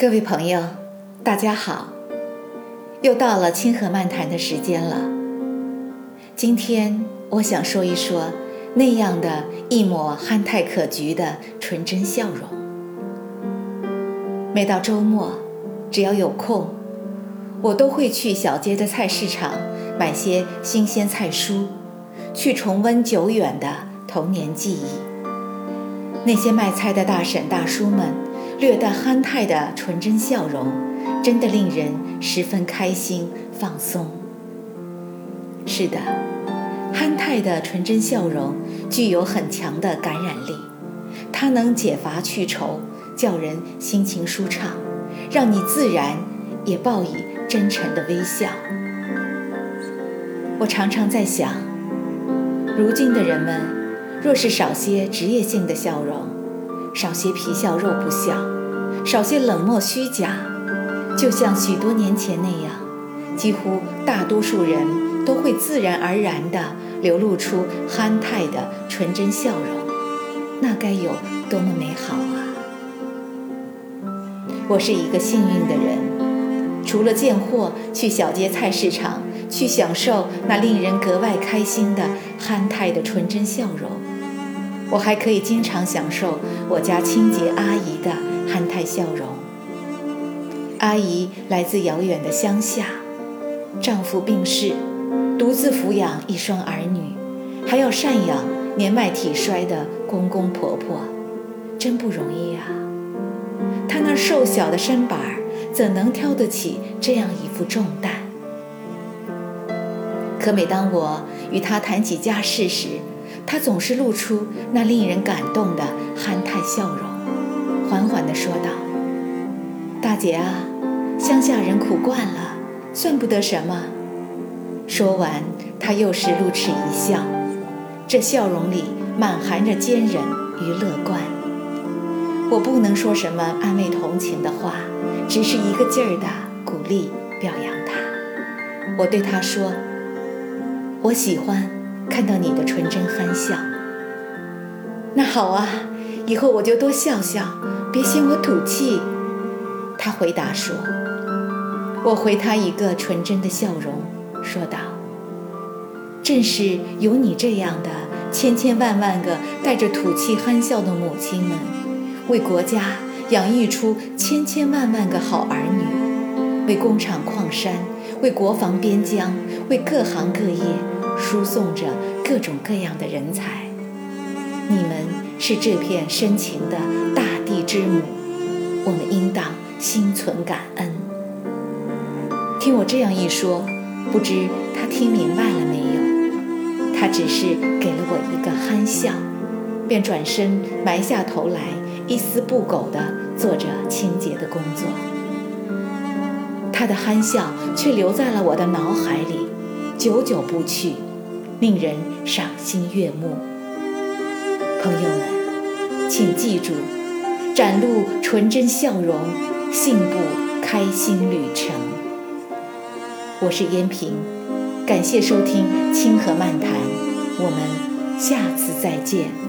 各位朋友，大家好！又到了清河漫谈的时间了。今天我想说一说那样的一抹憨态可掬的纯真笑容。每到周末，只要有空，我都会去小街的菜市场买些新鲜菜蔬，去重温久远的童年记忆。那些卖菜的大婶大叔们。略带憨态的纯真笑容，真的令人十分开心放松。是的，憨态的纯真笑容具有很强的感染力，它能解乏去愁，叫人心情舒畅，让你自然也报以真诚的微笑。我常常在想，如今的人们若是少些职业性的笑容。少些皮笑肉不笑，少些冷漠虚假，就像许多年前那样，几乎大多数人都会自然而然地流露出憨态的纯真笑容，那该有多么美好啊！我是一个幸运的人，除了见货去小街菜市场，去享受那令人格外开心的憨态的纯真笑容。我还可以经常享受我家清洁阿姨的憨态笑容。阿姨来自遥远的乡下，丈夫病逝，独自抚养一双儿女，还要赡养年迈体衰的公公婆婆，真不容易啊！她那瘦小的身板儿怎能挑得起这样一副重担？可每当我与她谈起家事时，他总是露出那令人感动的憨态笑容，缓缓地说道：“大姐啊，乡下人苦惯了，算不得什么。”说完，他又是露齿一笑，这笑容里满含着坚韧与乐观。我不能说什么安慰同情的话，只是一个劲儿的鼓励表扬他。我对他说：“我喜欢。”看到你的纯真憨笑，那好啊，以后我就多笑笑，别嫌我土气。他回答说：“我回他一个纯真的笑容，说道：正是有你这样的千千万万个带着土气憨笑的母亲们，为国家养育出千千万万个好儿女，为工厂矿山，为国防边疆，为各行各业。”输送着各种各样的人才，你们是这片深情的大地之母，我们应当心存感恩。听我这样一说，不知他听明白了没有？他只是给了我一个憨笑，便转身埋下头来，一丝不苟地做着清洁的工作。他的憨笑却留在了我的脑海里，久久不去。令人赏心悦目。朋友们，请记住，展露纯真笑容，幸福开心旅程。我是燕平，感谢收听清河漫谈，我们下次再见。